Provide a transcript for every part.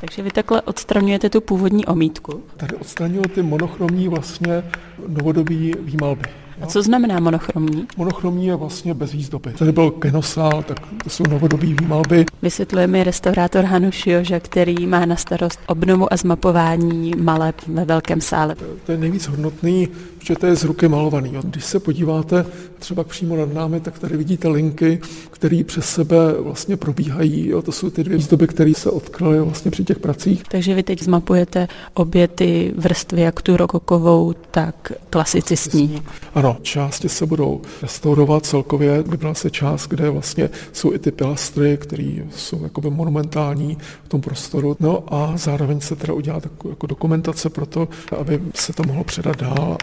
Takže vy takhle odstraňujete tu původní omítku. Tady odstraňují ty monochromní vlastně novodobí výmalby. A co znamená monochromní? Monochromní je vlastně bez výzdoby. Tady byl kinosál, tak to jsou novodobí výmalby. Vysvětluje mi restaurátor Hanuš Joža, který má na starost obnovu a zmapování maleb ve velkém sále. To je nejvíc hodnotný, protože to je z ruky malovaný. Když se podíváte třeba přímo nad námi, tak tady vidíte linky, které přes sebe vlastně probíhají. Jo. To jsou ty dvě výzdoby, které se odkryly vlastně při těch pracích. Takže vy teď zmapujete obě ty vrstvy, jak tu rokokovou, tak klasicistní. Ano, části se budou restaurovat celkově. Vybral se část, kde vlastně jsou i ty pilastry, které jsou jakoby monumentální v tom prostoru. No a zároveň se teda udělá takovou jako dokumentace pro to, aby se to mohlo předat dál.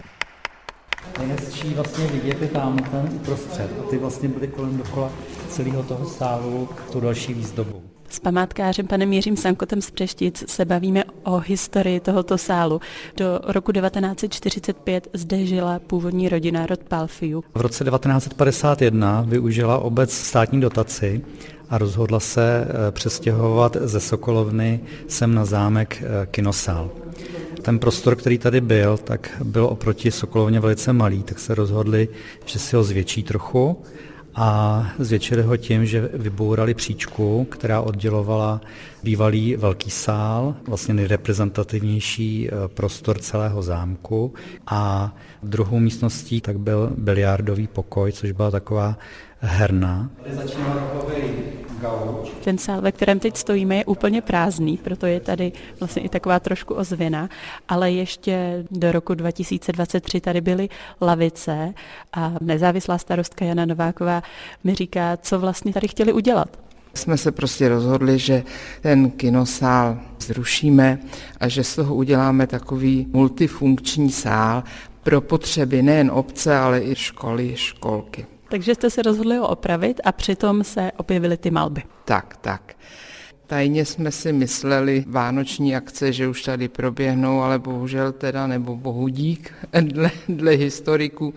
Nejhezčí vlastně vidět je tam ten uprostřed a ty vlastně byly kolem dokola celého toho sálu tu další výzdobou. S památkářem panem Jiřím Sankotem z Přeštic se bavíme o historii tohoto sálu. Do roku 1945 zde žila původní rodina rod Palfiu. V roce 1951 využila obec státní dotaci a rozhodla se eh, přestěhovat ze Sokolovny sem na zámek eh, Kinosál. Ten prostor, který tady byl, tak byl oproti Sokolovně velice malý, tak se rozhodli, že si ho zvětší trochu a zvětšili ho tím, že vybourali příčku, která oddělovala bývalý velký sál, vlastně nejreprezentativnější eh, prostor celého zámku a druhou místností tak byl biliardový pokoj, což byla taková herna. Tady gauč. Ten sál, ve kterém teď stojíme, je úplně prázdný, proto je tady vlastně i taková trošku ozvěna, ale ještě do roku 2023 tady byly lavice a nezávislá starostka Jana Nováková mi říká, co vlastně tady chtěli udělat. Jsme se prostě rozhodli, že ten kinosál zrušíme a že z toho uděláme takový multifunkční sál pro potřeby nejen obce, ale i školy, školky. Takže jste se rozhodli ho opravit a přitom se objevily ty malby. Tak, tak. Tajně jsme si mysleli vánoční akce, že už tady proběhnou, ale bohužel teda, nebo bohudík, dle, dle historiků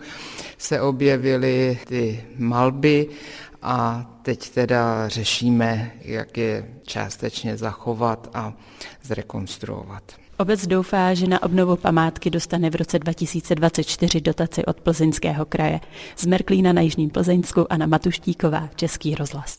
se objevily ty malby a teď teda řešíme, jak je částečně zachovat a zrekonstruovat. Obec doufá, že na obnovu památky dostane v roce 2024 dotaci od Plzeňského kraje. Z Merklína na Jižním Plzeňsku a na Matuštíková, Český rozhlas.